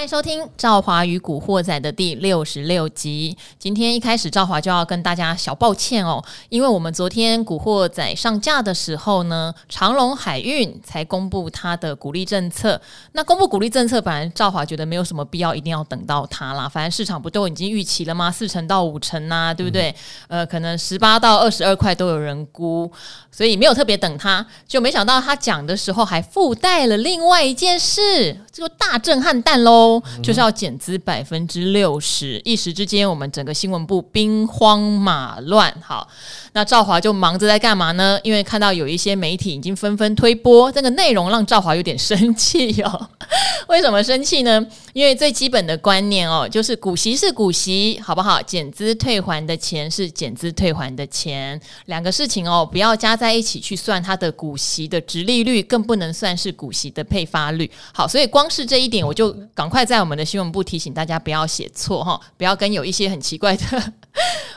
欢迎收听《赵华与古惑仔》的第六十六集。今天一开始，赵华就要跟大家小抱歉哦，因为我们昨天《古惑仔》上架的时候呢，长隆海运才公布它的股利政策。那公布股利政策，本来赵华觉得没有什么必要，一定要等到它啦。反正市场不都已经预期了吗？四成到五成呐，对不对？呃，可能十八到二十二块都有人估，所以没有特别等它。就没想到他讲的时候还附带了另外一件事，这个大震撼弹喽！就是要减资百分之六十，一时之间，我们整个新闻部兵荒马乱。好，那赵华就忙着在干嘛呢？因为看到有一些媒体已经纷纷推播这个内容，让赵华有点生气哦。为什么生气呢？因为最基本的观念哦，就是股息是股息，好不好？减资退还的钱是减资退还的钱，两个事情哦，不要加在一起去算它的股息的殖利率，更不能算是股息的配发率。好，所以光是这一点，我就赶快在我们的新闻部提醒大家不要写错哈，不要跟有一些很奇怪的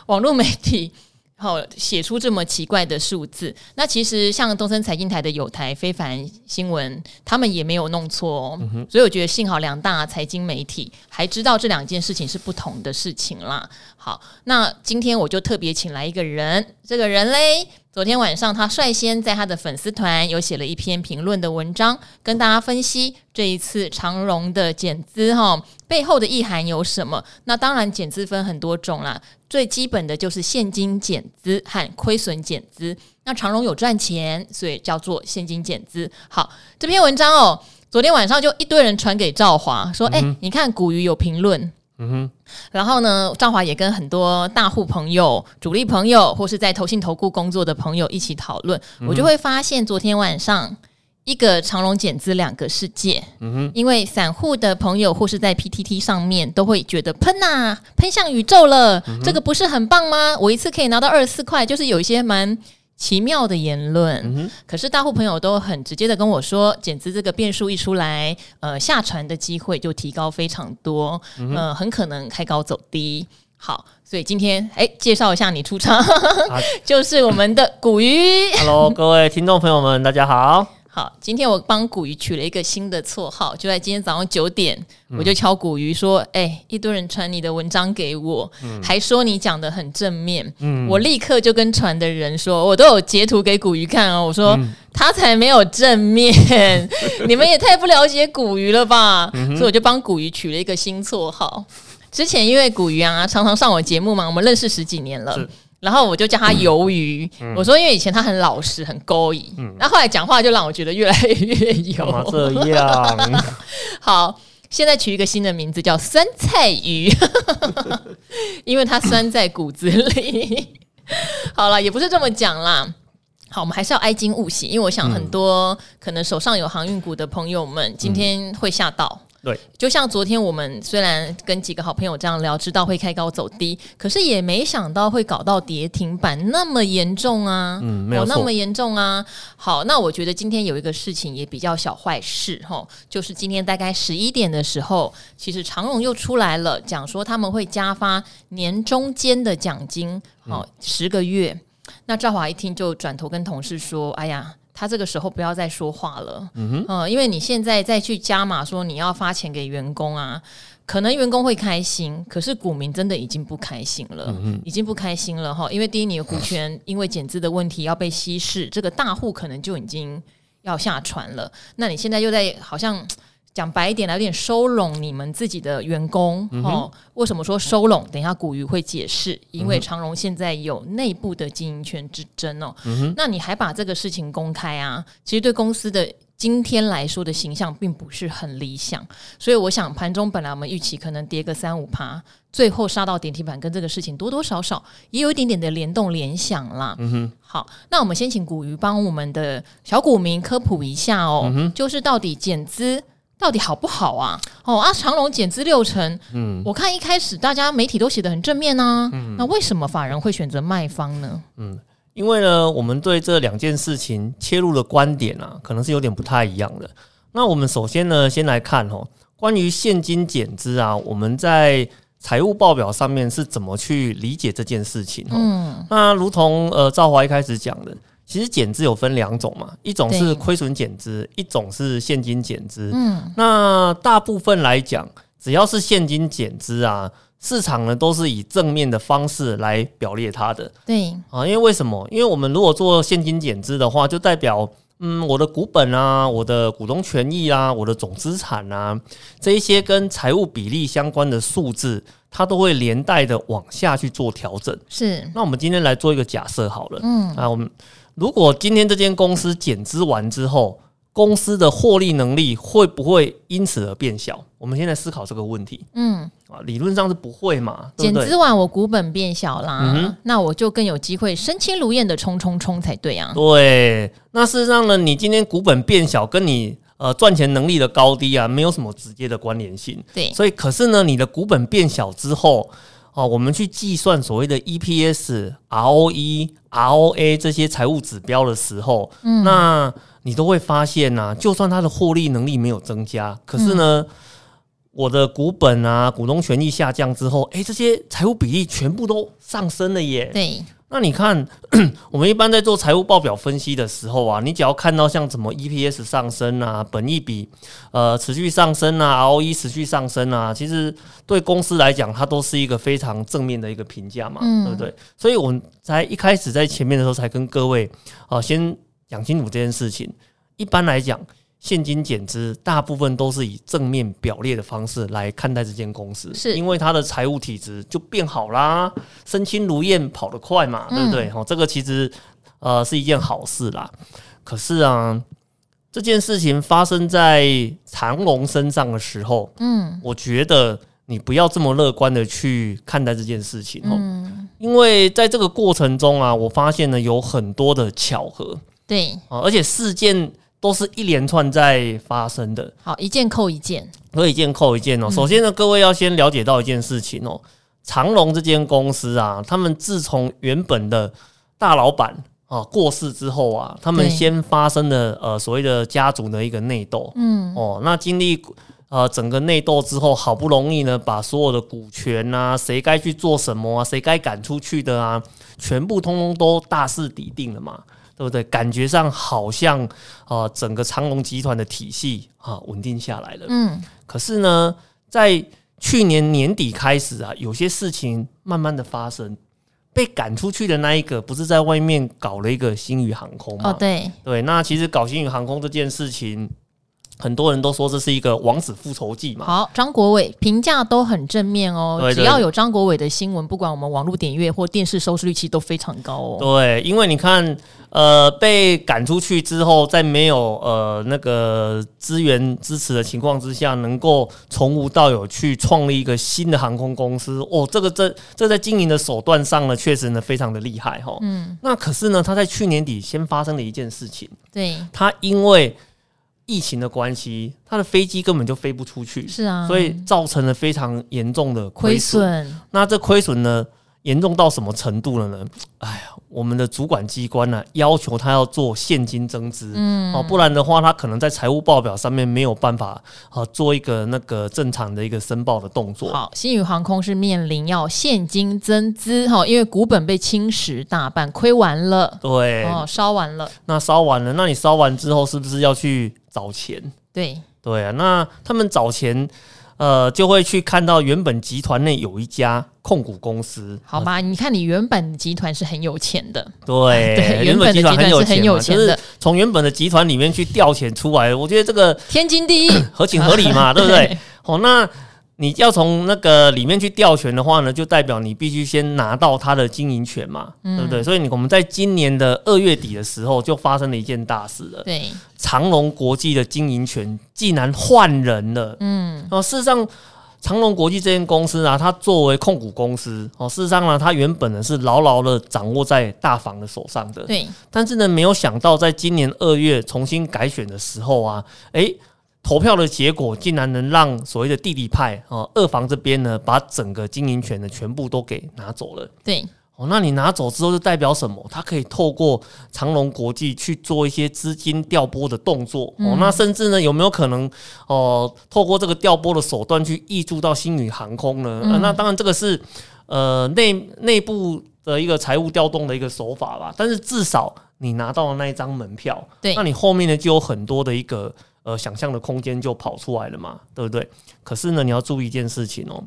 网络媒体。好，写出这么奇怪的数字，那其实像东森财经台的有台非凡新闻，他们也没有弄错哦。嗯、所以我觉得幸好两大财经媒体还知道这两件事情是不同的事情啦。好，那今天我就特别请来一个人，这个人嘞。昨天晚上，他率先在他的粉丝团有写了一篇评论的文章，跟大家分析这一次长荣的减资哈背后的意涵有什么。那当然，减资分很多种啦，最基本的就是现金减资和亏损减资。那长荣有赚钱，所以叫做现金减资。好，这篇文章哦，昨天晚上就一堆人传给赵华说：“哎、嗯欸，你看古鱼有评论。”嗯哼，然后呢，赵华也跟很多大户朋友、主力朋友，或是在投信投顾工作的朋友一起讨论，嗯、我就会发现，昨天晚上一个长荣减资两个世界。嗯哼，因为散户的朋友或是在 PTT 上面都会觉得喷呐、啊，喷向宇宙了，嗯、这个不是很棒吗？我一次可以拿到二十四块，就是有一些蛮。奇妙的言论，嗯、可是大户朋友都很直接的跟我说，减资这个变数一出来，呃，下船的机会就提高非常多，嗯、呃，很可能开高走低。好，所以今天哎，介绍一下你出场，啊、就是我们的古鱼。Hello，各位听众朋友们，大家好。好，今天我帮古鱼取了一个新的绰号，就在今天早上九点，嗯、我就敲古鱼说：“哎、欸，一堆人传你的文章给我，嗯、还说你讲的很正面。嗯”我立刻就跟传的人说，我都有截图给古鱼看哦。我说、嗯、他才没有正面，你们也太不了解古鱼了吧？嗯、所以我就帮古鱼取了一个新绰号。之前因为古鱼啊，常常上我节目嘛，我们认识十几年了。然后我就叫他鱿鱼，嗯、我说因为以前他很老实很勾引，嗯、然后后来讲话就让我觉得越来越油。这样，好，现在取一个新的名字叫酸菜鱼，因为它酸在骨子里。好了，也不是这么讲啦。好，我们还是要哀矜勿喜，因为我想很多可能手上有航运股的朋友们今天会吓到。对，就像昨天我们虽然跟几个好朋友这样聊，知道会开高走低，可是也没想到会搞到跌停板那么严重啊！嗯，没有那么严重啊。好，那我觉得今天有一个事情也比较小坏事哈，就是今天大概十一点的时候，其实长荣又出来了，讲说他们会加发年中间的奖金，好，十个月。那赵华一听就转头跟同事说：“哎呀。”他这个时候不要再说话了，嗯哼，呃，因为你现在再去加码说你要发钱给员工啊，可能员工会开心，可是股民真的已经不开心了，嗯哼，已经不开心了哈，因为第一，你的股权 因为减资的问题要被稀释，这个大户可能就已经要下船了，那你现在又在好像。讲白一点，来有点收拢你们自己的员工、嗯、哦。为什么说收拢？等一下古鱼会解释，因为长荣现在有内部的经营权之争哦。嗯、那你还把这个事情公开啊？其实对公司的今天来说的形象并不是很理想。所以我想盘中本来我们预期可能跌个三五趴，最后杀到跌停板，跟这个事情多多少少也有一点点的联动联想啦。嗯哼。好，那我们先请古鱼帮我们的小股民科普一下哦，嗯、就是到底减资。到底好不好啊？哦啊，长荣减资六成，嗯，我看一开始大家媒体都写的很正面啊，嗯，那为什么法人会选择卖方呢？嗯，因为呢，我们对这两件事情切入的观点啊，可能是有点不太一样的。那我们首先呢，先来看哦，关于现金减资啊，我们在财务报表上面是怎么去理解这件事情？嗯，那如同呃赵华一开始讲的。其实减资有分两种嘛，一种是亏损减资，一种是现金减资。嗯，那大部分来讲，只要是现金减资啊，市场呢都是以正面的方式来表列它的。对啊，因为为什么？因为我们如果做现金减资的话，就代表嗯，我的股本啊，我的股东权益啊，我的总资产啊，这一些跟财务比例相关的数字，它都会连带的往下去做调整。是。那我们今天来做一个假设好了。嗯。啊，我们如果今天这间公司减资完之后，公司的获利能力会不会因此而变小？我们现在思考这个问题。嗯，啊，理论上是不会嘛。减资完我股本变小啦，嗯，那我就更有机会身轻如燕的冲冲冲才对啊。对，那事实上呢，你今天股本变小，跟你呃赚钱能力的高低啊，没有什么直接的关联性。对，所以可是呢，你的股本变小之后，哦、啊，我们去计算所谓的 EPS、ROE、ROA 这些财务指标的时候，嗯，那。你都会发现呐、啊，就算它的获利能力没有增加，可是呢，嗯、我的股本啊、股东权益下降之后，诶，这些财务比例全部都上升了耶。对，那你看，我们一般在做财务报表分析的时候啊，你只要看到像什么 EPS 上升啊、本益比呃持续上升啊、ROE 持续上升啊，其实对公司来讲，它都是一个非常正面的一个评价嘛，嗯、对不对？所以我们在一开始在前面的时候，才跟各位啊、呃、先。讲清楚这件事情。一般来讲，现金减资大部分都是以正面表列的方式来看待这间公司，是因为它的财务体质就变好啦，身轻如燕，跑得快嘛，对不对？哦、嗯，这个其实呃是一件好事啦。可是啊，这件事情发生在长荣身上的时候，嗯，我觉得你不要这么乐观的去看待这件事情哦，嗯，因为在这个过程中啊，我发现呢有很多的巧合。对，而且事件都是一连串在发生的，好，一件扣一件，和一件扣一件哦。首先呢，各位要先了解到一件事情哦，长隆这间公司啊，他们自从原本的大老板啊过世之后啊，他们先发生了呃所谓的家族的一个内斗，嗯，哦，那经历呃整个内斗之后，好不容易呢把所有的股权啊，谁该去做什么啊，谁该赶出去的啊，全部通通都大势已定了嘛。对不对？感觉上好像啊、呃，整个长隆集团的体系啊稳定下来了。嗯，可是呢，在去年年底开始啊，有些事情慢慢的发生。被赶出去的那一个，不是在外面搞了一个星宇航空吗？哦，对对。那其实搞星宇航空这件事情。很多人都说这是一个王子复仇记嘛。好，张国伟评价都很正面哦。只要有张国伟的新闻，不管我们网络点阅或电视收视率，其实都非常高哦。对，因为你看，呃，被赶出去之后，在没有呃那个资源支持的情况之下，能够从无到有去创立一个新的航空公司，哦，这个这这在经营的手段上呢，确实呢非常的厉害哈。嗯。那可是呢，他在去年底先发生了一件事情。对。他因为。疫情的关系，他的飞机根本就飞不出去，是啊，所以造成了非常严重的亏损。那这亏损呢，严重到什么程度了呢？哎呀，我们的主管机关呢、啊，要求他要做现金增资，嗯，哦，不然的话，他可能在财务报表上面没有办法啊，做一个那个正常的一个申报的动作。好，新宇航空是面临要现金增资哈，因为股本被侵蚀大半，亏完了，对，哦，烧完了，那烧完了，那你烧完之后是不是要去？找钱，对对啊，那他们找钱，呃，就会去看到原本集团内有一家控股公司，好吧？你看，你原本集团是很有钱的，对，对，原本集团是很有钱的，从原本的集团里面去调钱出来，我觉得这个天经地义，合情合理嘛，对不对？好，那。你要从那个里面去调权的话呢，就代表你必须先拿到它的经营权嘛，嗯、对不对？所以你我们在今年的二月底的时候，就发生了一件大事了。对，长隆国际的经营权竟然换人了。嗯，哦，事实上，长隆国际这间公司啊，它作为控股公司，哦，事实上呢，它原本呢是牢牢的掌握在大房的手上的。对，但是呢，没有想到在今年二月重新改选的时候啊，诶。投票的结果竟然能让所谓的弟弟派啊二房这边呢，把整个经营权呢全部都给拿走了。对，哦，那你拿走之后就代表什么？他可以透过长隆国际去做一些资金调拨的动作。哦，那甚至呢有没有可能哦，透过这个调拨的手段去挹注到星宇航空呢？那当然这个是呃内内部的一个财务调动的一个手法吧。但是至少你拿到了那一张门票，对，那你后面呢就有很多的一个。呃想象的空间就跑出来了嘛，对不对？可是呢，你要注意一件事情哦，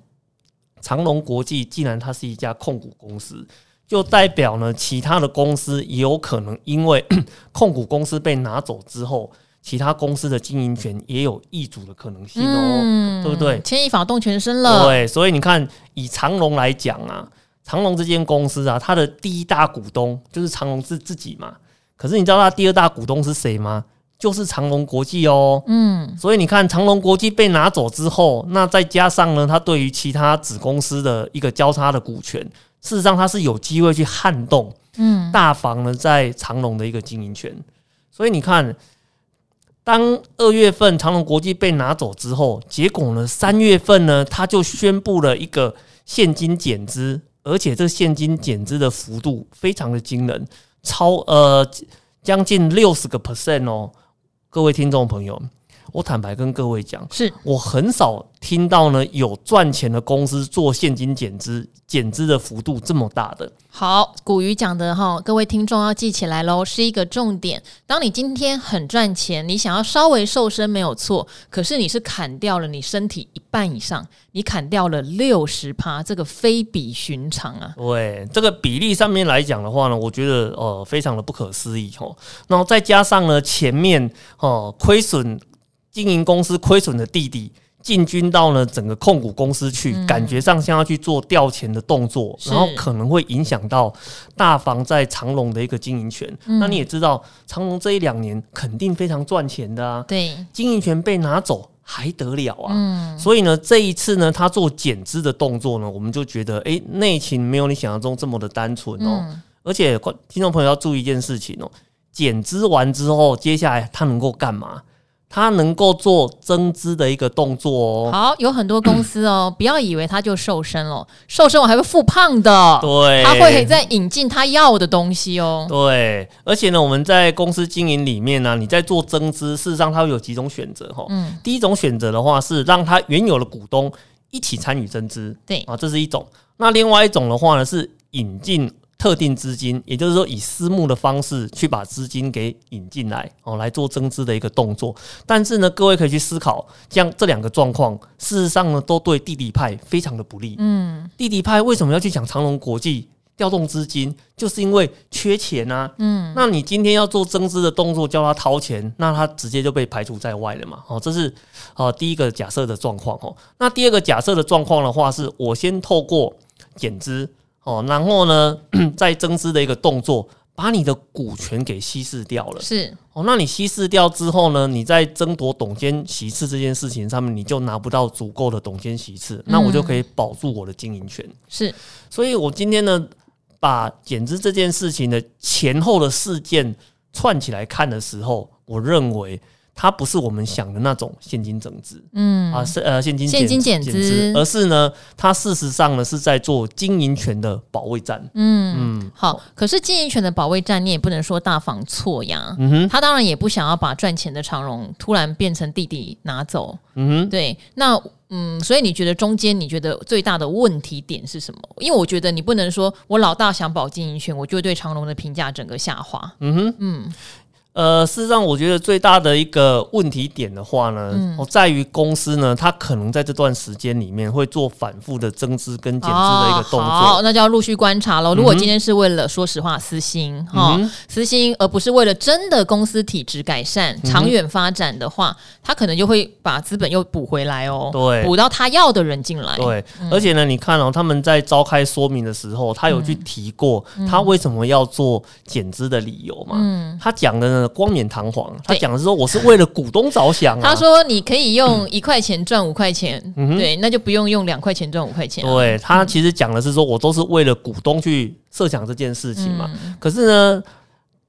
长隆国际既然它是一家控股公司，就代表呢其他的公司也有可能因为 控股公司被拿走之后。其他公司的经营权也有易主的可能性哦，嗯、对不对？牵一发动全身了。对，所以你看，以长隆来讲啊，长隆这间公司啊，它的第一大股东就是长隆自自己嘛。可是你知道它第二大股东是谁吗？就是长隆国际哦。嗯，所以你看，长隆国际被拿走之后，那再加上呢，它对于其他子公司的一个交叉的股权，事实上它是有机会去撼动，嗯，大房呢在长隆的一个经营权。所以你看。当二月份长隆国际被拿走之后，结果呢，三月份呢，它就宣布了一个现金减资，而且这现金减资的幅度非常的惊人，超呃将近六十个 percent 哦，各位听众朋友。我坦白跟各位讲，是我很少听到呢有赚钱的公司做现金减资，减资的幅度这么大的。好，古鱼讲的哈，各位听众要记起来喽，是一个重点。当你今天很赚钱，你想要稍微瘦身没有错，可是你是砍掉了你身体一半以上，你砍掉了六十趴，这个非比寻常啊。对，这个比例上面来讲的话呢，我觉得呃非常的不可思议哦。然后再加上呢前面哦亏损。经营公司亏损的弟弟进军到了整个控股公司去，嗯、感觉上像要去做调钱的动作，然后可能会影响到大房在长隆的一个经营权。嗯、那你也知道，长隆这一两年肯定非常赚钱的啊。对，经营权被拿走还得了啊？嗯、所以呢，这一次呢，他做减资的动作呢，我们就觉得，哎，内情没有你想象中这么的单纯哦。嗯、而且，听众朋友要注意一件事情哦，减资完之后，接下来他能够干嘛？他能够做增资的一个动作哦。好，有很多公司哦，不要以为他就瘦身了，瘦身我还会复胖的。对，他会在引进他要的东西哦。对，而且呢，我们在公司经营里面呢、啊，你在做增资，事实上它会有几种选择哈。嗯。第一种选择的话是让他原有的股东一起参与增资，对啊，这是一种。那另外一种的话呢是引进。特定资金，也就是说以私募的方式去把资金给引进来哦，来做增资的一个动作。但是呢，各位可以去思考，像这两个状况，事实上呢，都对弟弟派非常的不利。嗯，弟弟派为什么要去抢长隆国际调动资金？就是因为缺钱啊。嗯，那你今天要做增资的动作，叫他掏钱，那他直接就被排除在外了嘛。哦，这是哦第一个假设的状况哦。那第二个假设的状况的话，是我先透过减资。哦，然后呢，再增资的一个动作，把你的股权给稀释掉了。是哦，那你稀释掉之后呢，你在争夺董监席次这件事情上面，你就拿不到足够的董监席次，嗯、那我就可以保住我的经营权。是，所以我今天呢，把减资这件事情的前后的事件串起来看的时候，我认为。它不是我们想的那种现金增资，嗯啊是呃现金现金减资，而是呢，它事实上呢是在做经营权的保卫战。嗯嗯，好，可是经营权的保卫战，你也不能说大房错呀。嗯哼，他当然也不想要把赚钱的长荣突然变成弟弟拿走。嗯哼，对，那嗯，所以你觉得中间你觉得最大的问题点是什么？因为我觉得你不能说我老大想保经营权，我就对长荣的评价整个下滑。嗯哼，嗯。呃，事实上，我觉得最大的一个问题点的话呢，嗯、在于公司呢，它可能在这段时间里面会做反复的增资跟减资的一个动作。哦、好，那就要陆续观察喽。如果今天是为了说实话私心哈，私心，而不是为了真的公司体质改善、嗯、长远发展的话，他可能就会把资本又补回来哦。对，补到他要的人进来。对，而且呢，你看哦，他们在召开说明的时候，他有去提过他为什么要做减资的理由嘛？嗯，他讲的呢。光冕堂皇，他讲的是说我是为了股东着想啊。他说你可以用一块钱赚五块钱，嗯、对，那就不用用两块钱赚五块钱，啊。对，他其实讲的是说我都是为了股东去设想这件事情嘛。嗯、可是呢，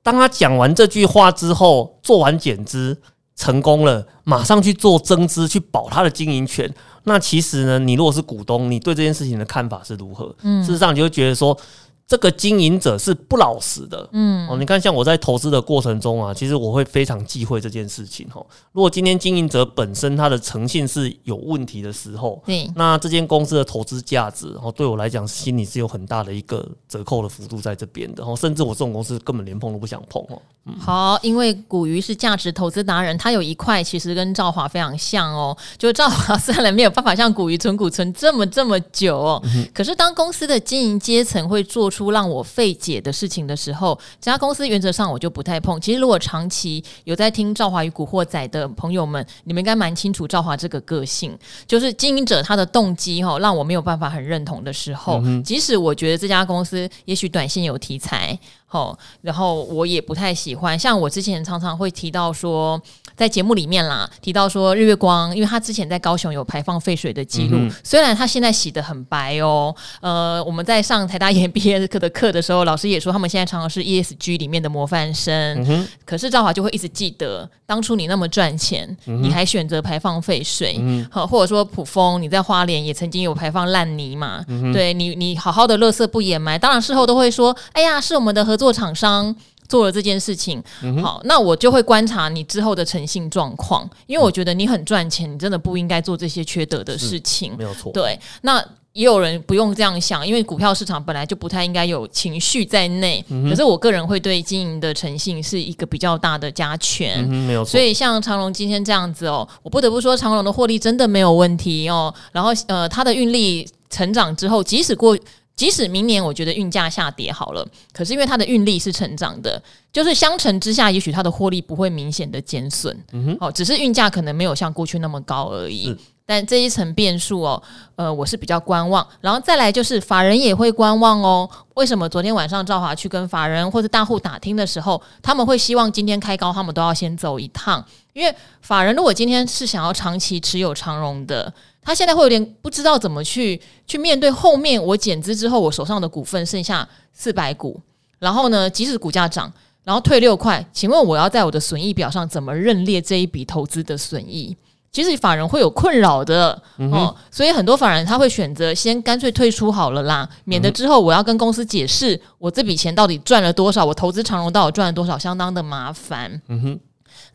当他讲完这句话之后，做完减资成功了，马上去做增资去保他的经营权。那其实呢，你如果是股东，你对这件事情的看法是如何？嗯，事实上你就会觉得说。这个经营者是不老实的，嗯，哦，你看，像我在投资的过程中啊，其实我会非常忌讳这件事情哦。如果今天经营者本身他的诚信是有问题的时候，对，那这间公司的投资价值，哦，对我来讲心里是有很大的一个折扣的幅度在这边的，哦，甚至我这种公司根本连碰都不想碰哦。嗯、好，因为古鱼是价值投资达人，他有一块其实跟兆华非常像哦，就是兆华虽然没有办法像古鱼存股存这么这么久哦，嗯、可是当公司的经营阶层会做出让我费解的事情的时候，这家公司原则上我就不太碰。其实如果长期有在听《赵华与古惑仔》的朋友们，你们应该蛮清楚赵华这个个性，就是经营者他的动机哈，让我没有办法很认同的时候，嗯、即使我觉得这家公司也许短线有题材。好，然后我也不太喜欢，像我之前常常会提到说，在节目里面啦，提到说日月光，因为他之前在高雄有排放废水的记录，嗯、虽然他现在洗得很白哦，呃，我们在上台大研毕业课的课的时候，老师也说他们现在常常是 ESG 里面的模范生，嗯、可是赵华就会一直记得当初你那么赚钱，嗯、你还选择排放废水，好、嗯，或者说普丰你在花莲也曾经有排放烂泥嘛，嗯、对你，你好好的垃圾不掩埋，当然事后都会说，哎呀，是我们的合。作厂商做了这件事情，嗯、好，那我就会观察你之后的诚信状况，因为我觉得你很赚钱，你真的不应该做这些缺德的事情，没有错。对，那也有人不用这样想，因为股票市场本来就不太应该有情绪在内。嗯、可是我个人会对经营的诚信是一个比较大的加权，嗯、没有错。所以像长隆今天这样子哦，我不得不说长隆的获利真的没有问题哦。然后呃，它的运力成长之后，即使过。即使明年我觉得运价下跌好了，可是因为它的运力是成长的，就是相乘之下，也许它的获利不会明显的减损。嗯哼，哦，只是运价可能没有像过去那么高而已。是但这一层变数哦，呃，我是比较观望。然后再来就是法人也会观望哦。为什么昨天晚上赵华去跟法人或者大户打听的时候，他们会希望今天开高，他们都要先走一趟？因为法人如果今天是想要长期持有长荣的。他现在会有点不知道怎么去去面对后面我减资之后，我手上的股份剩下四百股，然后呢，即使股价涨，然后退六块，请问我要在我的损益表上怎么认列这一笔投资的损益？其实法人会有困扰的、嗯、哦，所以很多法人他会选择先干脆退出好了啦，免得之后我要跟公司解释我这笔钱到底赚了多少，我投资长荣到底赚了多少，相当的麻烦。嗯哼。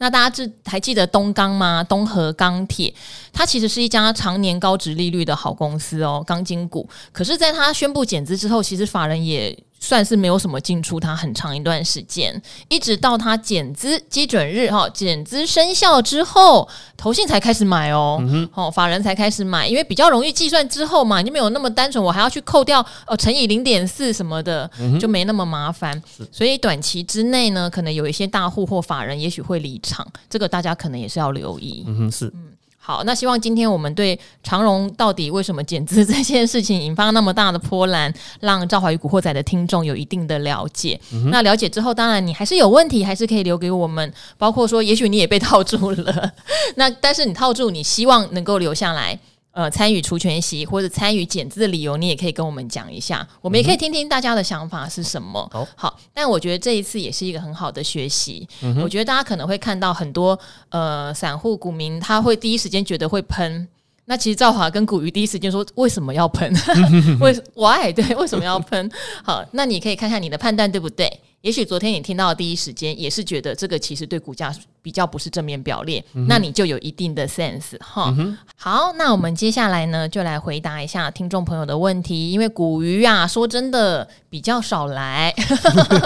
那大家记还记得东钢吗？东和钢铁，它其实是一家常年高值利率的好公司哦，钢筋股。可是，在它宣布减资之后，其实法人也算是没有什么进出它很长一段时间，一直到它减资基准日哈，减资生效之后，投信才开始买哦，嗯、哦，法人才开始买，因为比较容易计算之后嘛，你就没有那么单纯，我还要去扣掉哦乘以零点四什么的，嗯、就没那么麻烦。所以短期之内呢，可能有一些大户或法人也许会离场，这个大家可能也是要留意。嗯哼，是。嗯好，那希望今天我们对长荣到底为什么减资 这件事情引发那么大的波澜，让赵怀宇古惑仔的听众有一定的了解。嗯、那了解之后，当然你还是有问题，还是可以留给我们。包括说，也许你也被套住了，那但是你套住，你希望能够留下来。呃，参与除权息或者参与减资的理由，你也可以跟我们讲一下，我们也可以听听大家的想法是什么。好、好，但我觉得这一次也是一个很好的学习。嗯、我觉得大家可能会看到很多呃散户股民，他会第一时间觉得会喷。那其实赵华跟古鱼第一时间说，为什么要喷？为 why 对，为什么要喷？好，那你可以看看你的判断对不对？也许昨天你听到的第一时间也是觉得这个其实对股价比较不是正面表列，嗯、那你就有一定的 sense 哈。嗯、好，那我们接下来呢，就来回答一下听众朋友的问题，因为古鱼啊，说真的比较少来。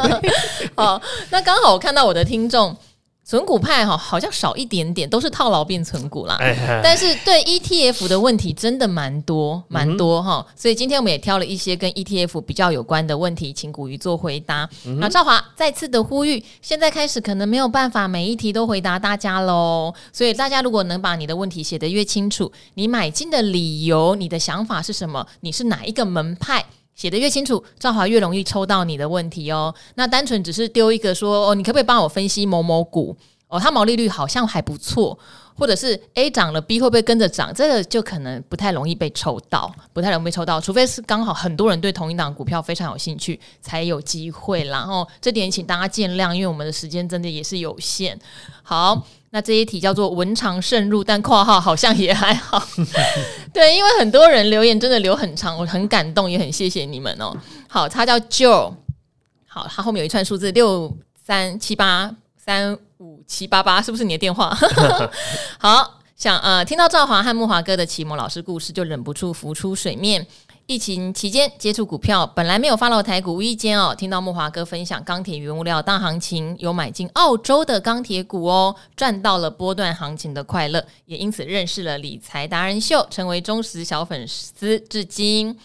好，那刚好我看到我的听众。存股派哈好像少一点点，都是套牢变存股啦。但是对 ETF 的问题真的蛮多蛮多哈，所以今天我们也挑了一些跟 ETF 比较有关的问题，请古鱼做回答。嗯、那赵华再次的呼吁，现在开始可能没有办法每一题都回答大家喽，所以大家如果能把你的问题写得越清楚，你买进的理由、你的想法是什么，你是哪一个门派？写得越清楚，兆华越容易抽到你的问题哦。那单纯只是丢一个说哦，你可不可以帮我分析某某股？哦，它毛利率好像还不错或者是 A 涨了，B 会不会跟着涨？这个就可能不太容易被抽到，不太容易被抽到，除非是刚好很多人对同一档股票非常有兴趣，才有机会。然后这点请大家见谅，因为我们的时间真的也是有限。好，那这一题叫做文长慎入，但括号好像也还好。对，因为很多人留言真的留很长，我很感动，也很谢谢你们哦。好，他叫 Joe，好，他后面有一串数字六三七八三。五七八八是不是你的电话？好，想呃，听到赵华和慕华哥的启蒙老师故事，就忍不住浮出水面。疫情期间接触股票，本来没有 follow 台股，无意间哦，听到木华哥分享钢铁原物料大行情，有买进澳洲的钢铁股哦，赚到了波段行情的快乐，也因此认识了理财达人秀，成为忠实小粉丝至今。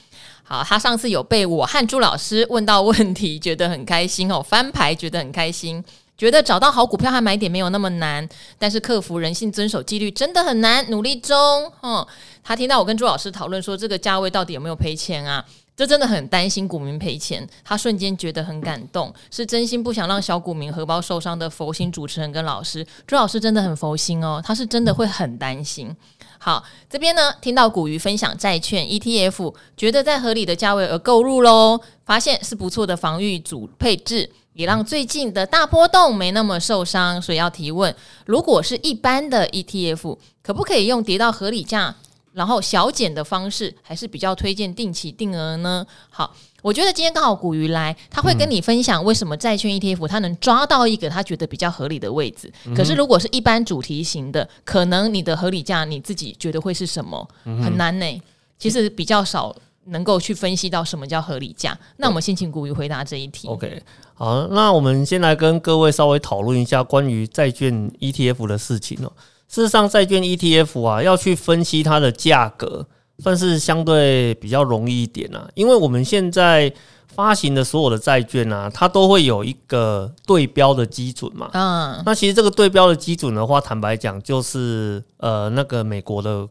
好，他上次有被我和朱老师问到问题，觉得很开心哦，翻牌觉得很开心。觉得找到好股票和买点没有那么难，但是克服人性、遵守纪律真的很难。努力中，哦，他听到我跟朱老师讨论说这个价位到底有没有赔钱啊？这真的很担心股民赔钱。他瞬间觉得很感动，是真心不想让小股民荷包受伤的佛心主持人跟老师。朱老师真的很佛心哦，他是真的会很担心。好，这边呢听到古鱼分享债券 ETF，觉得在合理的价位而购入喽，发现是不错的防御组配置。也让最近的大波动没那么受伤，所以要提问：如果是一般的 ETF，可不可以用跌到合理价，然后小减的方式，还是比较推荐定期定额呢？好，我觉得今天刚好古鱼来，他会跟你分享为什么债券 ETF 他能抓到一个他觉得比较合理的位置。可是如果是一般主题型的，可能你的合理价你自己觉得会是什么？很难呢、欸。其实比较少。能够去分析到什么叫合理价？那我们先请古鱼回答这一题。OK，好，那我们先来跟各位稍微讨论一下关于债券 ETF 的事情哦。事实上，债券 ETF 啊，要去分析它的价格，算是相对比较容易一点啊。因为我们现在发行的所有的债券啊，它都会有一个对标的基准嘛。嗯，那其实这个对标的基准的话，坦白讲，就是呃，那个美国的。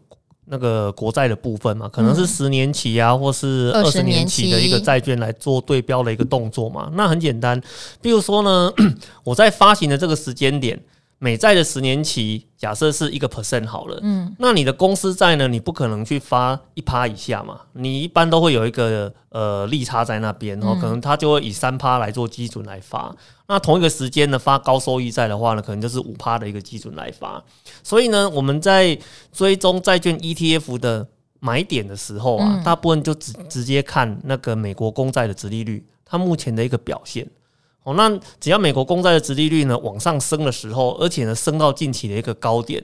那个国债的部分嘛，可能是十年期啊，或是二十年期的一个债券来做对标的一个动作嘛。那很简单，比如说呢，我在发行的这个时间点。美债的十年期假设是一个 percent 好了，嗯，那你的公司债呢？你不可能去发一趴以下嘛，你一般都会有一个呃利差在那边，然后可能它就会以三趴来做基准来发。那同一个时间呢，发高收益债的话呢，可能就是五趴的一个基准来发。所以呢，我们在追踪债券 ETF 的买点的时候啊，大部分就直直接看那个美国公债的殖利率，它目前的一个表现。哦，那只要美国公债的殖利率呢往上升的时候，而且呢升到近期的一个高点，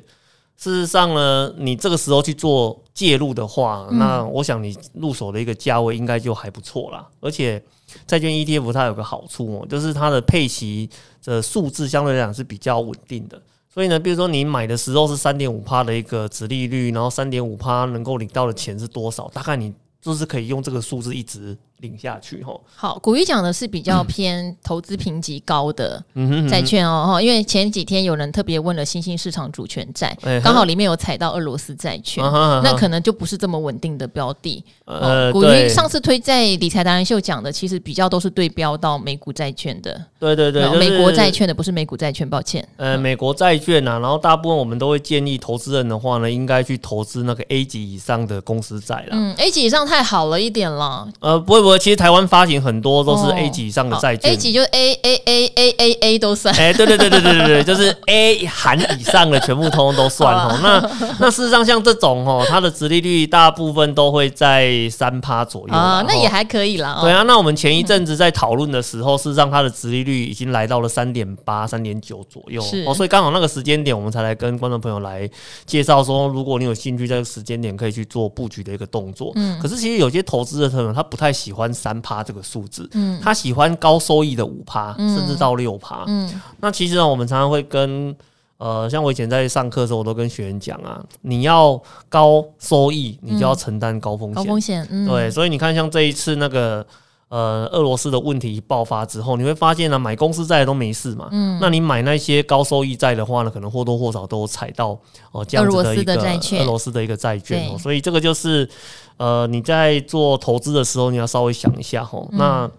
事实上呢，你这个时候去做介入的话，那我想你入手的一个价位应该就还不错啦。而且债券 ETF 它有个好处哦，就是它的配息的数字相对来讲是比较稳定的。所以呢，比如说你买的时候是三点五趴的一个值利率，然后三点五趴能够领到的钱是多少？大概你就是可以用这个数字一直。领下去哈，好，古玉讲的是比较偏投资评级高的债券哦哈，因为前几天有人特别问了新兴市场主权债，刚好里面有踩到俄罗斯债券，那可能就不是这么稳定的标的。呃，古玉上次推在理财达人秀讲的，其实比较都是对标到美股债券的。对对对，美国债券的不是美股债券，抱歉。呃，美国债券啊，然后大部分我们都会建议投资人的话呢，应该去投资那个 A 级以上的公司债了。嗯，A 级以上太好了一点了。呃，不会不会，其实台湾发行很多都是 A 级以上的债券，哦，A 级就是 A A A A A A 都算。哎，对对对对对对对，就是 A 含以上的全部通通都算哦。那那事实上像这种哦，它的殖利率大部分都会在三趴左右啊，那也还可以啦。对啊，那我们前一阵子在讨论的时候，事实上它的殖利率已经来到了三点八、三点九左右哦，所以刚好那个时间点，我们才来跟观众朋友来介绍说，如果你有兴趣，在这个时间点可以去做布局的一个动作。嗯，可是其实有些投资的朋友他不太喜欢三趴这个。数字，嗯，他喜欢高收益的五趴，甚至到六趴，嗯，那其实呢，我们常常会跟，呃，像我以前在上课的时候，我都跟学员讲啊，你要高收益，你就要承担高风险，高风险，嗯，对，所以你看，像这一次那个，呃，俄罗斯的问题爆发之后，你会发现呢，买公司债都没事嘛，嗯，那你买那些高收益债的话呢，可能或多或少都踩到哦这样子的一个俄罗斯的一个债券哦，所以这个就是。呃，你在做投资的时候，你要稍微想一下吼。那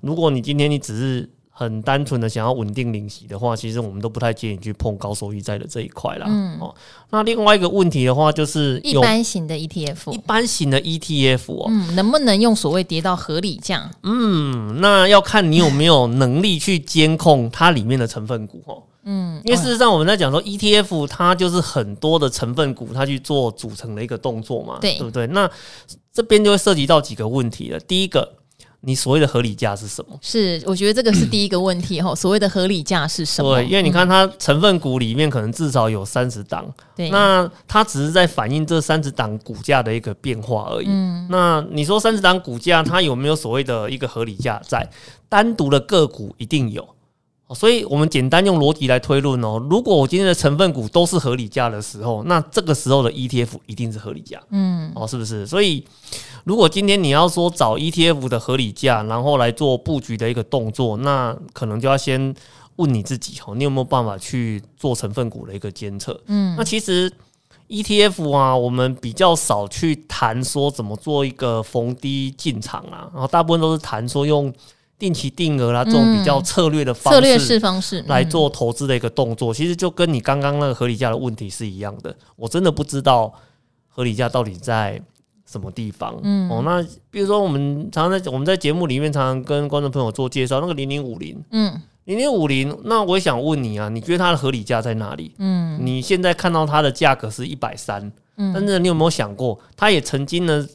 如果你今天你只是很单纯的想要稳定领息的话，其实我们都不太建议去碰高收益债的这一块啦。嗯，哦，那另外一个问题的话，就是一般型的 ETF，一般型的 ETF 哦，嗯，能不能用所谓跌到合理价？嗯，那要看你有没有能力去监控它里面的成分股哦。嗯，因为事实上我们在讲说 ETF，它就是很多的成分股，它去做组成的一个动作嘛，对，对不对？那这边就会涉及到几个问题了。第一个。你所谓的合理价是什么？是，我觉得这个是第一个问题哈。所谓的合理价是什么？对，因为你看它成分股里面可能至少有三十档，对，那它只是在反映这三十档股价的一个变化而已。嗯，那你说三十档股价它有没有所谓的一个合理价在？单独的个股一定有。所以，我们简单用逻辑来推论哦。如果我今天的成分股都是合理价的时候，那这个时候的 ETF 一定是合理价。嗯，哦，是不是？所以，如果今天你要说找 ETF 的合理价，然后来做布局的一个动作，那可能就要先问你自己哦，你有没有办法去做成分股的一个监测？嗯，那其实 ETF 啊，我们比较少去谈说怎么做一个逢低进场啊，然后大部分都是谈说用。定期定额啦，这种比较策略的方式，策略式方式来做投资的一个动作，其实就跟你刚刚那个合理价的问题是一样的。我真的不知道合理价到底在什么地方。嗯，哦，那比如说我们常常在我们在节目里面常常跟观众朋友做介绍，那个零零五零，嗯，零零五零，那我也想问你啊，你觉得它的合理价在哪里？嗯，你现在看到它的价格是一百三，嗯，但是你有没有想过，它也曾经呢？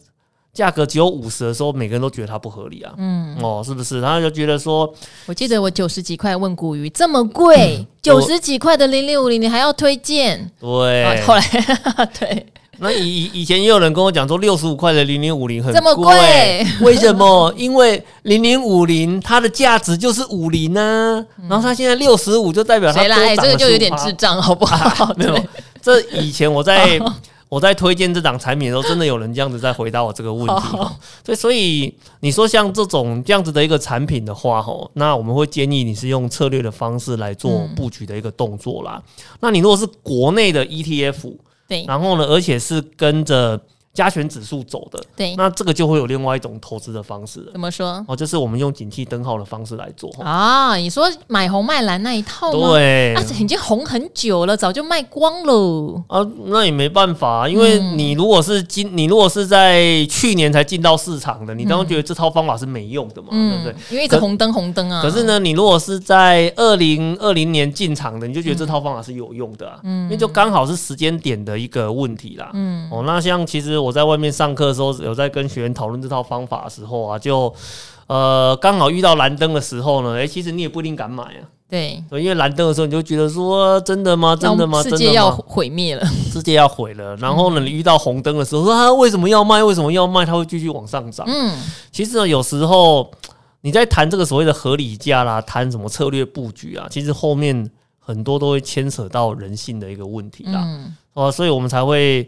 价格只有五十的时候，每个人都觉得它不合理啊。嗯，哦，是不是？然后就觉得说，我记得我九十几块问古鱼这么贵，九十几块的零零五零你还要推荐？对，啊、后来 对，那以以前也有人跟我讲说，六十五块的零零五零很贵，这么贵？为什么？因为零零五零它的价值就是五零呢，然后它现在六十五就代表它多涨了、欸、这个就有点智障，好不好？啊、没有，这以前我在。我在推荐这档产品的时候，真的有人这样子在回答我这个问题。所以，所以你说像这种这样子的一个产品的话，吼，那我们会建议你是用策略的方式来做布局的一个动作啦。那你如果是国内的 ETF，对，然后呢，而且是跟着。加权指数走的，对，那这个就会有另外一种投资的方式了。怎么说？哦，就是我们用景气灯号的方式来做啊。你说买红卖蓝那一套吗？对，那已经红很久了，早就卖光了啊。那也没办法，因为你如果是今，你如果是在去年才进到市场的，你当然觉得这套方法是没用的嘛，对不对？因为一直红灯红灯啊。可是呢，你如果是在二零二零年进场的，你就觉得这套方法是有用的，嗯，因为就刚好是时间点的一个问题啦。嗯，哦，那像其实我。在外面上课的时候，有在跟学员讨论这套方法的时候啊，就呃刚好遇到蓝灯的时候呢，哎、欸，其实你也不一定敢买啊。对，因为蓝灯的时候，你就觉得说真的吗？真的吗？世界要毁灭了，世界要毁了。然后呢，你遇到红灯的时候，说他为什么要卖？为什么要卖？它会继续往上涨。嗯，其实呢，有时候你在谈这个所谓的合理价啦，谈什么策略布局啊，其实后面很多都会牵扯到人性的一个问题啦。嗯，哦，所以我们才会。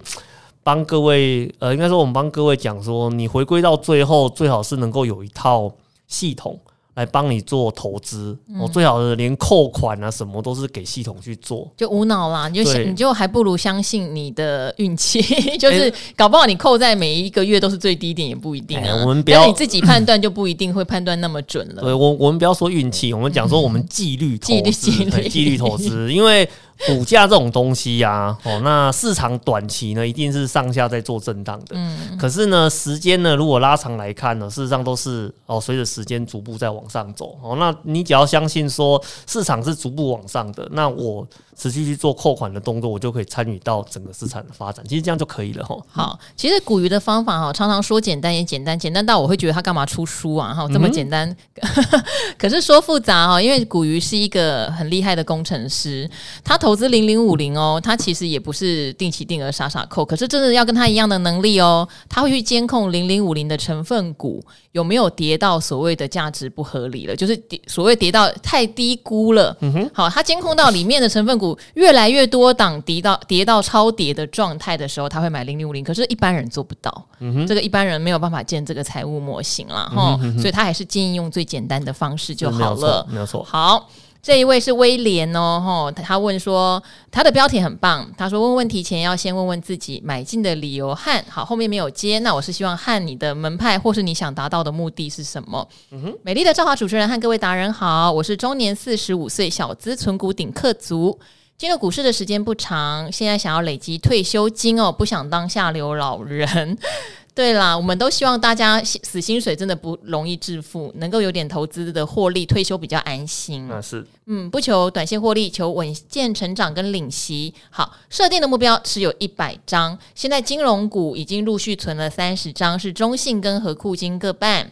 帮各位，呃，应该说我们帮各位讲说，你回归到最后，最好是能够有一套系统。来帮你做投资，我、嗯、最好是连扣款啊什么都是给系统去做，就无脑啦，你就想你就还不如相信你的运气，就是搞不好你扣在每一个月都是最低点也不一定啊。欸、我们不要你自己判断就不一定会判断那么准了。对我我们不要说运气，我们讲说我们纪律投资，纪律纪律投资，因为股价这种东西呀、啊，哦，那市场短期呢一定是上下在做震荡的，嗯，可是呢时间呢如果拉长来看呢，事实上都是哦随着时间逐步在往。往上走哦，那你只要相信说市场是逐步往上的，那我持续去做扣款的动作，我就可以参与到整个市场的发展。其实这样就可以了哈。好，其实古鱼的方法哈，常常说简单也简单，简单到我会觉得他干嘛出书啊？哈，这么简单，嗯、可是说复杂哈，因为古鱼是一个很厉害的工程师，他投资零零五零哦，他其实也不是定期定额傻傻扣，可是真的要跟他一样的能力哦，他会去监控零零五零的成分股有没有跌到所谓的价值不合理了，就是跌所谓跌到太低估了。嗯哼，好，他监控到里面的成分股越来越多档跌到跌到超跌的状态的时候，他会买零零五零。可是，一般人做不到。嗯，这个一般人没有办法建这个财务模型了哈。所以他还是建议用最简单的方式就好了。没有错，好。这一位是威廉哦，吼，他问说他的标题很棒，他说问问题前要先问问自己买进的理由和好，后面没有接，那我是希望和你的门派或是你想达到的目的是什么？嗯哼，美丽的赵华主持人和各位达人好，我是中年四十五岁小资存股顶客族，进入股市的时间不长，现在想要累积退休金哦，不想当下流老人。对啦，我们都希望大家死薪水真的不容易致富，能够有点投资的获利，退休比较安心。那是，嗯，不求短线获利，求稳健成长跟领息。好，设定的目标持有一百张，现在金融股已经陆续存了三十张，是中信跟和库金各半。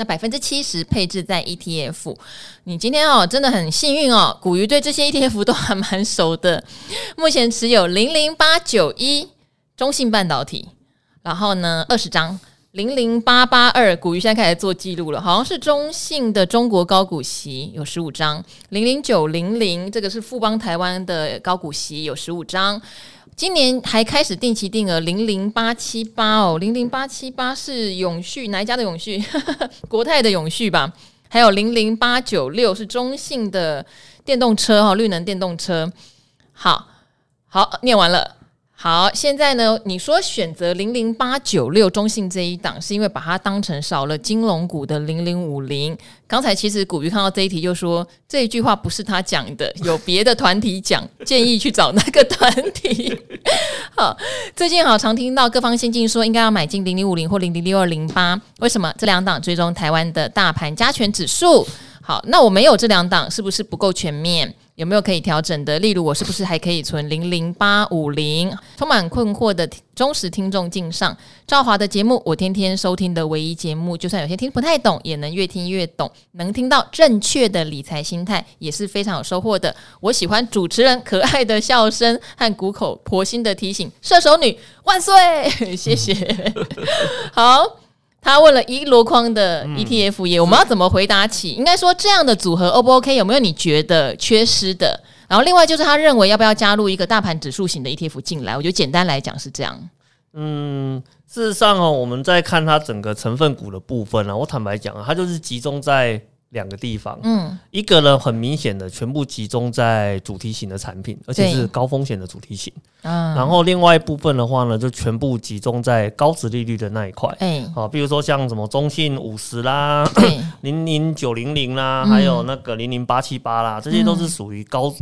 那百分之七十配置在 ETF。你今天哦，真的很幸运哦，古鱼对这些 ETF 都还蛮熟的。目前持有零零八九一中信半导体。然后呢，二十张零零八八二，古鱼现在开始做记录了，好像是中信的中国高股息有十五张，零零九零零这个是富邦台湾的高股息有十五张，今年还开始定期定额零零八七八哦，零零八七八是永续哪一家的永续？国泰的永续吧，还有零零八九六是中信的电动车哈，绿能电动车，好好念完了。好，现在呢？你说选择零零八九六中信这一档，是因为把它当成少了金融股的零零五零。刚才其实古鱼看到这一题，就说这一句话不是他讲的，有别的团体讲，建议去找那个团体。好，最近好常听到各方先进说应该要买进零零五零或零零六二零八，为什么这两档追踪台湾的大盘加权指数？好，那我没有这两档，是不是不够全面？有没有可以调整的？例如，我是不是还可以存零零八五零？充满困惑的忠实听众敬上，赵华的节目我天天收听的唯一节目，就算有些听不太懂，也能越听越懂，能听到正确的理财心态，也是非常有收获的。我喜欢主持人可爱的笑声和苦口婆心的提醒，射手女万岁！谢谢。好。他问了一箩筐的 ETF 业、嗯，我们要怎么回答起？应该说这样的组合 O 不 OK？有没有你觉得缺失的？然后另外就是他认为要不要加入一个大盘指数型的 ETF 进来？我觉得简单来讲是这样。嗯，事实上哦，我们在看它整个成分股的部分呢，我坦白讲啊，它就是集中在。两个地方，嗯，一个呢，很明显的全部集中在主题型的产品，而且是高风险的主题型，嗯，然后另外一部分的话呢，就全部集中在高值利率的那一块，哎，好，比如说像什么中信五十啦，零零九零零啦，还有那个零零八七八啦，这些都是属于高。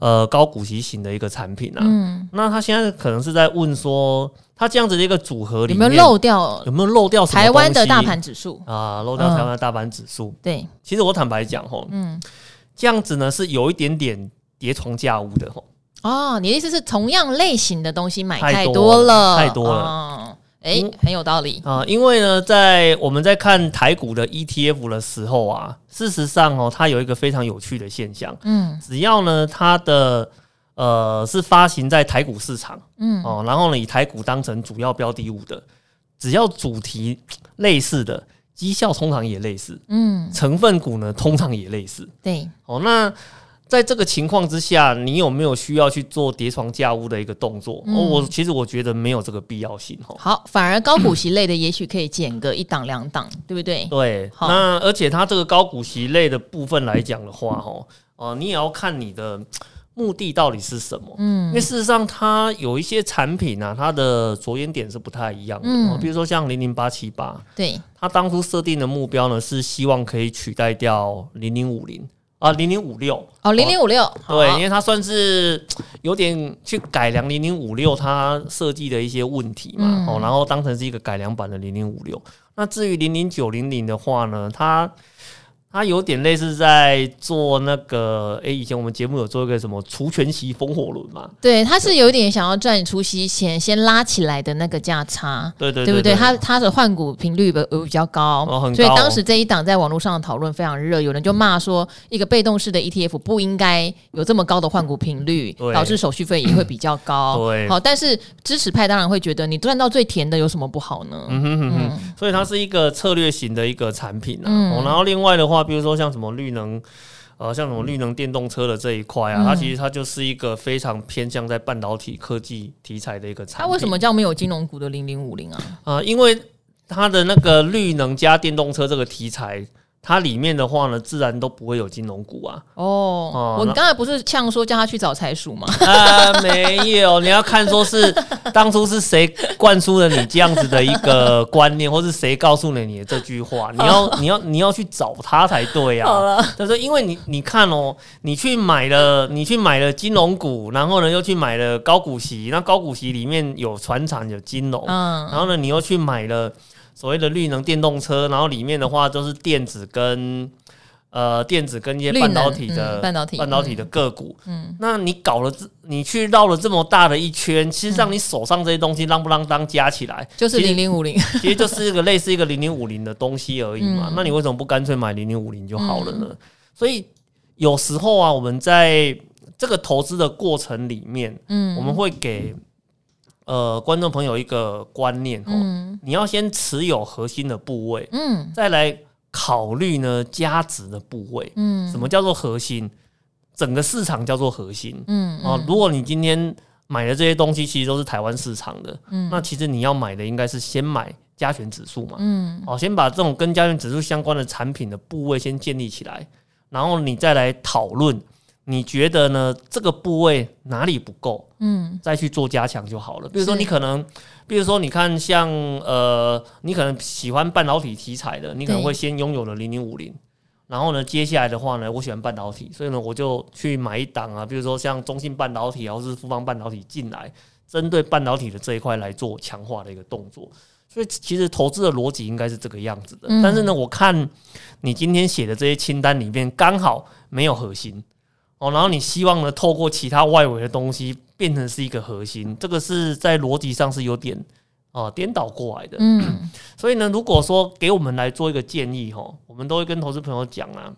呃，高股息型的一个产品啊，嗯，那他现在可能是在问说，他这样子的一个组合里面有没有漏掉，有没有漏掉台湾的大盘指数啊？漏掉台湾的大盘指数，嗯。对，其实我坦白讲吼，嗯，这样子呢是有一点点叠床架屋的吼。哦，你的意思是同样类型的东西买太多了，太多了。多了哦哎、欸，很有道理啊！因为呢，在我们在看台股的 ETF 的时候啊，事实上哦，它有一个非常有趣的现象。嗯，只要呢，它的呃是发行在台股市场，嗯哦，然后呢，以台股当成主要标的物的，只要主题类似的，绩效通常也类似，嗯，成分股呢通常也类似。对，哦，那。在这个情况之下，你有没有需要去做叠床架屋的一个动作？嗯、我其实我觉得没有这个必要性。好，反而高股息类的也许可以减个一档两档，对不对？对。那而且它这个高股息类的部分来讲的话，哦，呃，你也要看你的目的到底是什么。嗯。因为事实上，它有一些产品啊，它的着眼点是不太一样的。嗯。比如说像零零八七八，对，它当初设定的目标呢，是希望可以取代掉零零五零。啊，零零五六哦，零零五六，对，因为它算是有点去改良零零五六它设计的一些问题嘛，哦、嗯，然后当成是一个改良版的零零五六。那至于零零九零零的话呢，它。它有点类似在做那个，哎、欸，以前我们节目有做一个什么除权息风火轮嘛？对，它是有点想要赚你除息前先拉起来的那个价差，对对对，对不对？它它的换股频率比比较高，哦，很高，所以当时这一档在网络上的讨论非常热，有人就骂说，一个被动式的 ETF 不应该有这么高的换股频率，导致手续费也会比较高。对，好，但是支持派当然会觉得你赚到最甜的有什么不好呢？嗯哼哼哼，所以它是一个策略型的一个产品啊。嗯，然后另外的话。比如说像什么绿能，呃，像什么绿能电动车的这一块啊，嗯，它其实它就是一个非常偏向在半导体科技题材的一个产品。它为什么叫没有金融股的零零五零啊？啊，呃，因为它的那个绿能加电动车这个题材，它里面的话呢，自然都不会有金龙股啊。哦，哦我刚才不是呛说叫他去找财鼠吗？啊，没有，你要看说是当初是谁灌输了你这样子的一个观念，或是谁告诉了你的这句话？你要你要你要去找他才对啊。他说，因为你你看哦，你去买了你去买了金龙股，然后呢又去买了高股息，那高股息里面有船厂有金龙，嗯，然后呢你又去买了。所谓的绿能电动车，然后里面的话就是电子跟呃电子跟一些半导体的、嗯、半导体半导体的个股。嗯，那你搞了这，你去绕了这么大的一圈，其实让你手上这些东西啷不啷当加起来，就是零零五零，其实就是一个 类似一个零零五零的东西而已嘛。嗯、那你为什么不干脆买零零五零就好了呢？嗯、所以有时候啊，我们在这个投资的过程里面，嗯，我们会给。呃，观众朋友一个观念哦，嗯、你要先持有核心的部位，嗯，再来考虑呢价值的部位，嗯，什么叫做核心？整个市场叫做核心，嗯，哦、呃，如果你今天买的这些东西其实都是台湾市场的，嗯，那其实你要买的应该是先买加权指数嘛，嗯，哦，先把这种跟加权指数相关的产品的部位先建立起来，然后你再来讨论。你觉得呢？这个部位哪里不够？嗯，再去做加强就好了。比如说，你可能，比如说，你看像呃，你可能喜欢半导体题材的，你可能会先拥有了零零五零，然后呢，接下来的话呢，我喜欢半导体，所以呢，我就去买一档啊，比如说像中信半导体，或是富邦半导体进来，针对半导体的这一块来做强化的一个动作。所以其实投资的逻辑应该是这个样子的。嗯、但是呢，我看你今天写的这些清单里面，刚好没有核心。哦，然后你希望呢，透过其他外围的东西变成是一个核心，这个是在逻辑上是有点啊、呃、颠倒过来的。嗯，所以呢，如果说给我们来做一个建议哈，我们都会跟投资朋友讲啊，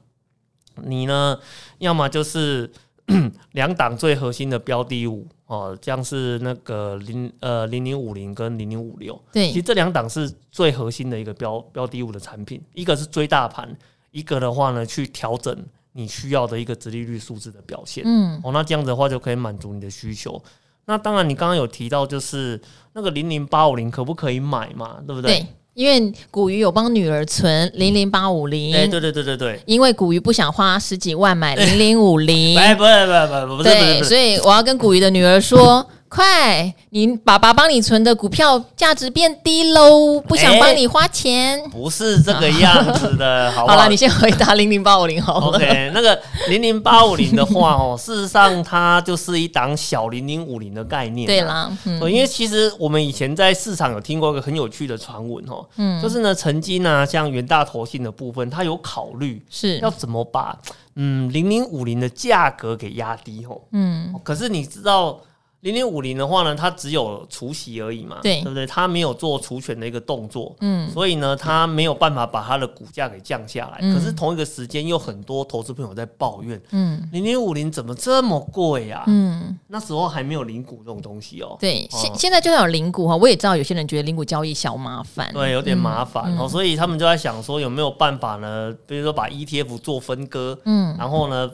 你呢，要么就是 两档最核心的标的物哦，像是那个零呃零零五零跟零零五六，对，其实这两档是最核心的一个标标的物的产品，一个是追大盘，一个的话呢去调整。你需要的一个直利率数字的表现，嗯，哦，那这样子的话就可以满足你的需求。那当然，你刚刚有提到就是那个零零八五零可不可以买嘛？对不对？对，因为古鱼有帮女儿存零零八五零，哎，对对对对对，因为古鱼不想花十几万买零零五零，哎，不是不是不是不，对，所以我要跟古鱼的女儿说。快，你爸爸帮你存的股票价值变低喽，不想帮你花钱。欸，不是这个样子的，好不好？好了，你先回答零零八五零好了。OK，那个零零八五零的话哦，事实上它就是一档小零零五零的概念。对啦，嗯，因为其实我们以前在市场有听过一个很有趣的传闻哦，嗯，就是呢，曾经呢，像元大投信的部分，它有考虑是要怎么把嗯零零五零的价格给压低哦，嗯，可是你知道。零零五零的话呢，它只有除息而已嘛，对，对不对？它没有做除权的一个动作，嗯，所以呢，它没有办法把它的股价给降下来。嗯、可是同一个时间，又很多投资朋友在抱怨，嗯，零零五零怎么这么贵呀？嗯，那时候还没有零股这种东西哦。对，现、嗯、现在就算有零股哈，我也知道有些人觉得零股交易小麻烦，对，有点麻烦哦，嗯、所以他们就在想说有没有办法呢？比如说把 ETF 做分割，嗯，然后呢？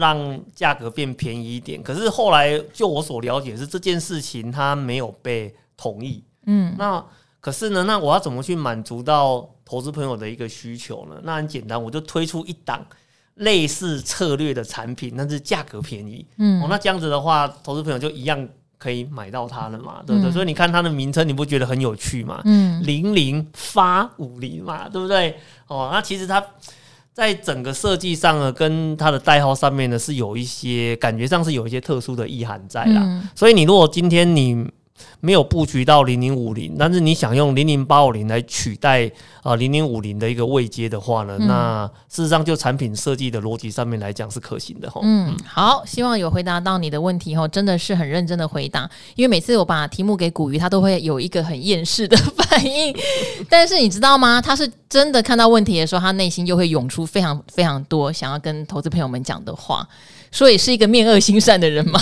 让价格变便宜一点，可是后来就我所了解是这件事情它没有被同意，嗯，那可是呢，那我要怎么去满足到投资朋友的一个需求呢？那很简单，我就推出一档类似策略的产品，但是价格便宜，嗯，哦，那这样子的话，投资朋友就一样可以买到它了嘛，对不对？嗯，所以你看它的名称，你不觉得很有趣吗？嗯，零零发五零嘛，对不对？哦，那其实它。在整个设计上呢，跟它的代号上面呢，是有一些感觉上是有一些特殊的意涵在啦。嗯、所以你如果今天你没有布局到零零五零，但是你想用零零八五零来取代啊零零五零的一个位阶的话呢，嗯、那事实上就产品设计的逻辑上面来讲是可行的哈。嗯，好，希望有回答到你的问题哈，真的是很认真的回答，因为每次我把题目给古鱼，他都会有一个很厌世的反应，但是你知道吗？他是真的看到问题的时候，他内心就会涌出非常非常多想要跟投资朋友们讲的话。所以是一个面恶心善的人吗？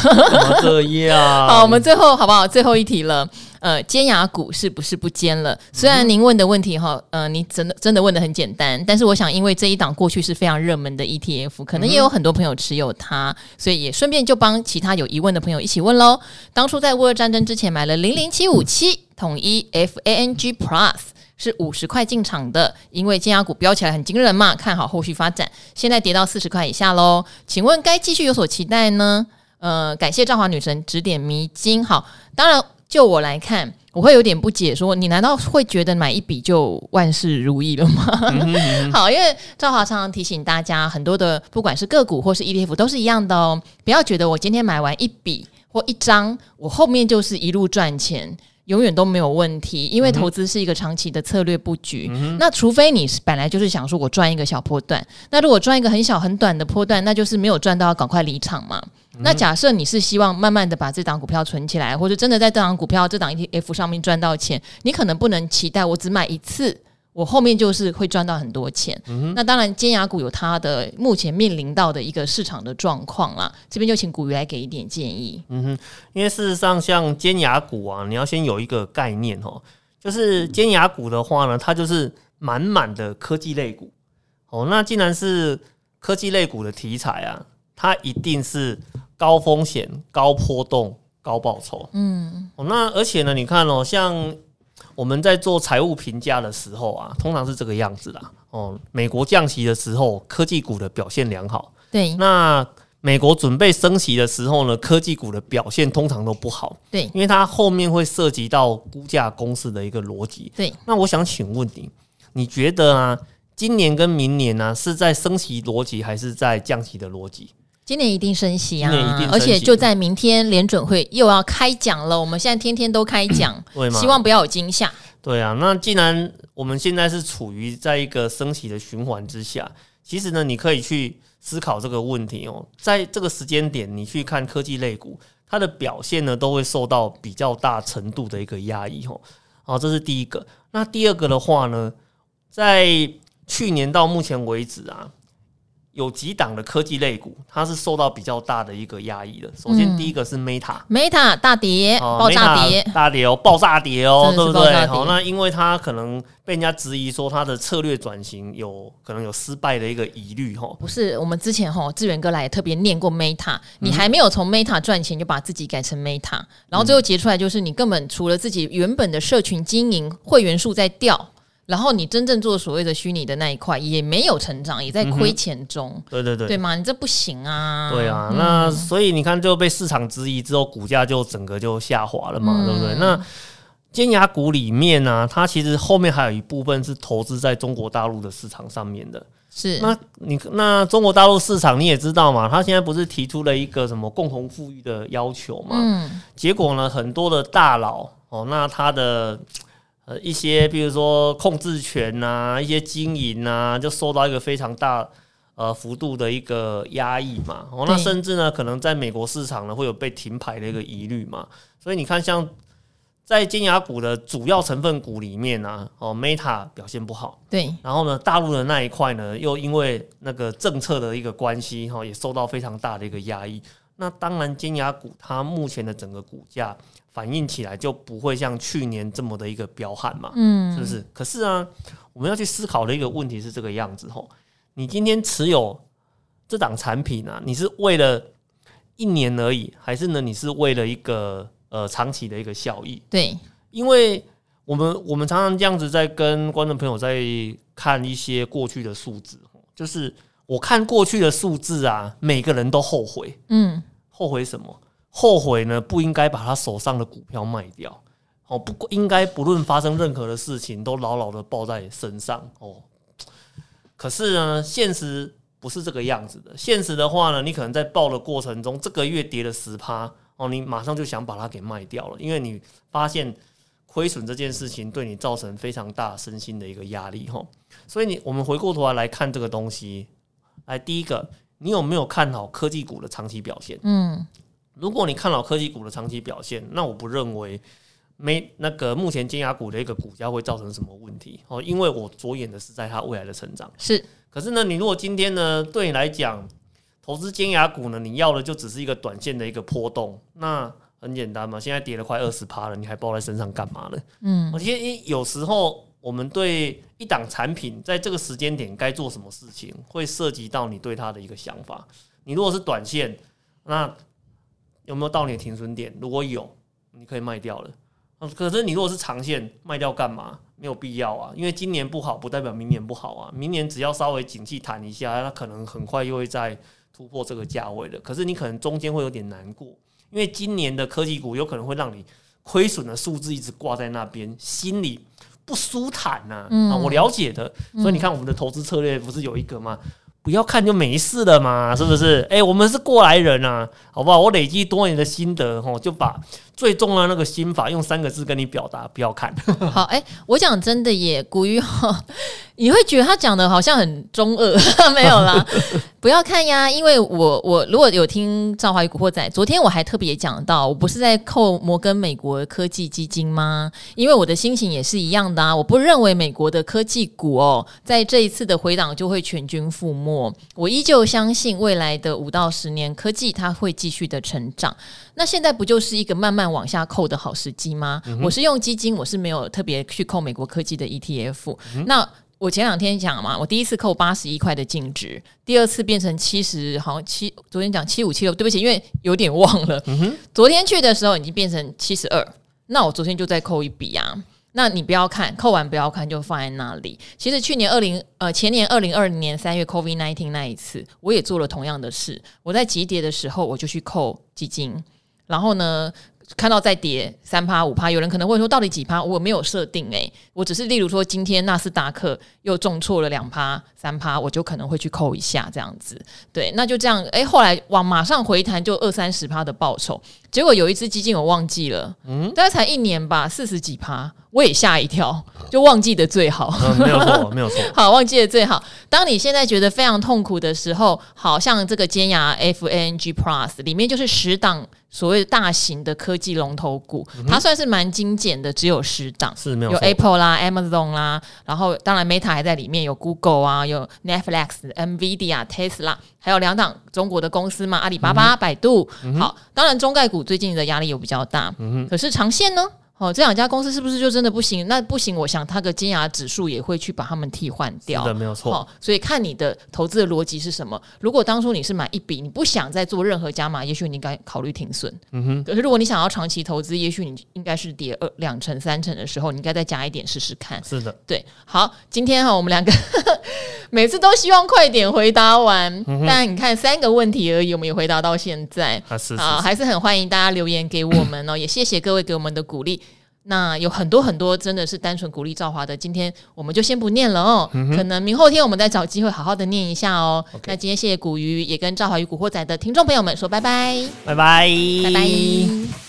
这样。好，我们最后好不好？最后一题了。呃，尖牙股是不是不尖了？虽然您问的问题哈，呃，你真的真的问的很简单，但是我想，因为这一档过去是非常热门的 ETF，可能也有很多朋友持有它，所以也顺便就帮其他有疑问的朋友一起问喽。当初在乌尔战争之前买了零零七五七统一 FANG Plus。是五十块进场的，因为金牙股飙起来很惊人嘛，看好后续发展。现在跌到四十块以下喽，请问该继续有所期待呢？呃，感谢赵华女神指点迷津。好，当然就我来看，我会有点不解说，说你难道会觉得买一笔就万事如意了吗？好，因为赵华常常提醒大家，很多的不管是个股或是 ETF 都是一样的哦，不要觉得我今天买完一笔或一张，我后面就是一路赚钱。永远都没有问题，因为投资是一个长期的策略布局。嗯、那除非你是本来就是想说我赚一个小波段，那如果赚一个很小很短的波段，那就是没有赚到，要赶快离场嘛。嗯、那假设你是希望慢慢的把这档股票存起来，或者真的在这档股票、这档 ETF 上面赚到钱，你可能不能期待我只买一次。我后面就是会赚到很多钱，嗯、那当然尖牙股有它的目前面临到的一个市场的状况啦。这边就请古鱼来给一点建议。嗯哼，因为事实上像尖牙股啊，你要先有一个概念哦，就是尖牙股的话呢，它就是满满的科技类股哦。那既然是科技类股的题材啊，它一定是高风险、高波动、高报酬。嗯，哦，那而且呢，你看哦，像。我们在做财务评价的时候啊，通常是这个样子啦。哦，美国降息的时候，科技股的表现良好。对，那美国准备升息的时候呢，科技股的表现通常都不好。对，因为它后面会涉及到估价公式的一个逻辑。对，那我想请问你，你觉得啊，今年跟明年呢，啊，是在升息逻辑还是在降息的逻辑？今年一定升息啊！而且就在明天联准会又要开讲了。我们现在天天都开讲，希望不要有惊吓。对啊，那既然我们现在是处于在一个升息的循环之下，其实呢，你可以去思考这个问题哦。在这个时间点，你去看科技类股，它的表现呢，都会受到比较大程度的一个压抑哦。好，这是第一个。那第二个的话呢，在去年到目前为止啊。有几档的科技类股，它是受到比较大的一个压抑的。首先，第一个是 Meta，Meta、嗯、大跌，爆炸跌，大跌哦，爆炸跌哦，对不对？好，那因为它可能被人家质疑说它的策略转型有可能有失败的一个疑虑哈。不是，我们之前哈志远哥来也特别念过 Meta，你还没有从 Meta 赚钱，就把自己改成 Meta，然后最后结出来就是你根本除了自己原本的社群经营会员数在掉。然后你真正做所谓的虚拟的那一块也没有成长，也在亏钱中。嗯、对对对，对吗？你这不行啊！对啊，嗯、那所以你看就被市场质疑之后，股价就整个就下滑了嘛，嗯、对不对？那尖牙股里面呢、啊，它其实后面还有一部分是投资在中国大陆的市场上面的。是，那你那中国大陆市场你也知道嘛，它现在不是提出了一个什么共同富裕的要求嘛？嗯。结果呢，很多的大佬哦，那他的。呃，一些比如说控制权啊，一些经营啊，就受到一个非常大呃幅度的一个压抑嘛。哦，那甚至呢，可能在美国市场呢会有被停牌的一个疑虑嘛。所以你看，像在尖牙股的主要成分股里面呢，哦，Meta 表现不好。对。然后呢，大陆的那一块呢，又因为那个政策的一个关系，哈，也受到非常大的一个压抑。那当然，尖牙股它目前的整个股价。反应起来就不会像去年这么的一个彪悍嘛，嗯，是不是？可是啊，我们要去思考的一个问题是这个样子吼，你今天持有这档产品啊，你是为了一年而已，还是呢？你是为了一个呃长期的一个效益？对，因为我们我们常常这样子在跟观众朋友在看一些过去的数字，就是我看过去的数字啊，每个人都后悔，嗯，后悔什么？后悔呢，不应该把他手上的股票卖掉，哦，不应该不论发生任何的事情都牢牢的抱在身上哦。可是呢，现实不是这个样子的。现实的话呢，你可能在抱的过程中，这个月跌了十趴哦，你马上就想把它给卖掉了，因为你发现亏损这件事情对你造成非常大身心的一个压力哈。所以你我们回过头来来看这个东西，来第一个，你有没有看好科技股的长期表现？嗯。如果你看好科技股的长期表现，那我不认为没那个目前尖牙股的一个股价会造成什么问题哦，因为我着眼的是在它未来的成长。是，可是呢，你如果今天呢，对你来讲，投资尖牙股呢，你要的就只是一个短线的一个波动，那很简单嘛，现在跌了快二十趴了，你还抱在身上干嘛呢？嗯，而且有时候我们对一档产品在这个时间点该做什么事情，会涉及到你对它的一个想法。你如果是短线，那有没有到你的停损点？如果有，你可以卖掉了可是你如果是长线卖掉干嘛？没有必要啊，因为今年不好不代表明年不好啊。明年只要稍微景气弹一下，那可能很快又会再突破这个价位的。可是你可能中间会有点难过，因为今年的科技股有可能会让你亏损的数字一直挂在那边，心里不舒坦呐、啊。嗯、啊，我了解的。所以你看我们的投资策略不是有一个吗？不要看就没事了嘛，是不是？哎、欸，我们是过来人啊，好不好？我累积多年的心得，吼，就把。最重要的那个心法，用三个字跟你表达，不要看。好，哎、欸，我讲真的耶，古语哈，你会觉得他讲的好像很中二，没有啦，不要看呀，因为我我如果有听赵华与古惑仔，昨天我还特别讲到，我不是在扣摩根美国科技基金吗？因为我的心情也是一样的啊，我不认为美国的科技股哦，在这一次的回档就会全军覆没，我依旧相信未来的五到十年科技它会继续的成长。那现在不就是一个慢慢往下扣的好时机吗？嗯、我是用基金，我是没有特别去扣美国科技的 ETF。嗯、那我前两天讲嘛，我第一次扣八十一块的净值，第二次变成七十，好像七，昨天讲七五七六，对不起，因为有点忘了。嗯、昨天去的时候已经变成七十二，那我昨天就再扣一笔啊。那你不要看，扣完不要看，就放在那里。其实去年二零呃前年二零二零年三月 COVID nineteen 那一次，我也做了同样的事。我在急跌的时候，我就去扣基金。然后呢，看到再跌三趴五趴，有人可能会说，到底几趴？我没有设定诶、欸，我只是例如说，今天纳斯达克又重挫了两趴三趴，我就可能会去扣一下这样子。对，那就这样。诶，后来往马上回弹，就二三十趴的报酬。结果有一只基金我忘记了，嗯，大概才一年吧，四十几趴，我也吓一跳，就忘记的最好。嗯，没有错，没有错。好，忘记的最好。当你现在觉得非常痛苦的时候，好像这个尖牙 FANG Plus 里面就是十档。所谓大型的科技龙头股，嗯、它算是蛮精简的，只有十档，是没有，有 Apple 啦、Amazon 啦，然后当然 Meta 还在里面，有 Google 啊，有 Netflix、NVIDIA、Tesla，还有两档中国的公司嘛，阿里巴巴、嗯、百度。嗯、好，当然中概股最近的压力有比较大，嗯、可是长线呢？哦，这两家公司是不是就真的不行？那不行，我想它的金牙指数也会去把它们替换掉。是的，没有错。哦，所以看你的投资的逻辑是什么。如果当初你是买一笔，你不想再做任何加码，也许你应该考虑停损。嗯哼。可是如果你想要长期投资，也许你应该是跌二两成三成的时候，你应该再加一点试试看。是的，对。好，今天哈，我们两个 每次都希望快点回答完，嗯、但你看三个问题而已，我们也回答到现在。啊，是是是。好，还是很欢迎大家留言给我们哦，也谢谢各位给我们的鼓励。那有很多很多真的是单纯鼓励赵华的，今天我们就先不念了哦，嗯、可能明后天我们再找机会好好的念一下哦。那今天谢谢古鱼，也跟赵华与古惑仔的听众朋友们说拜拜，拜拜，拜拜。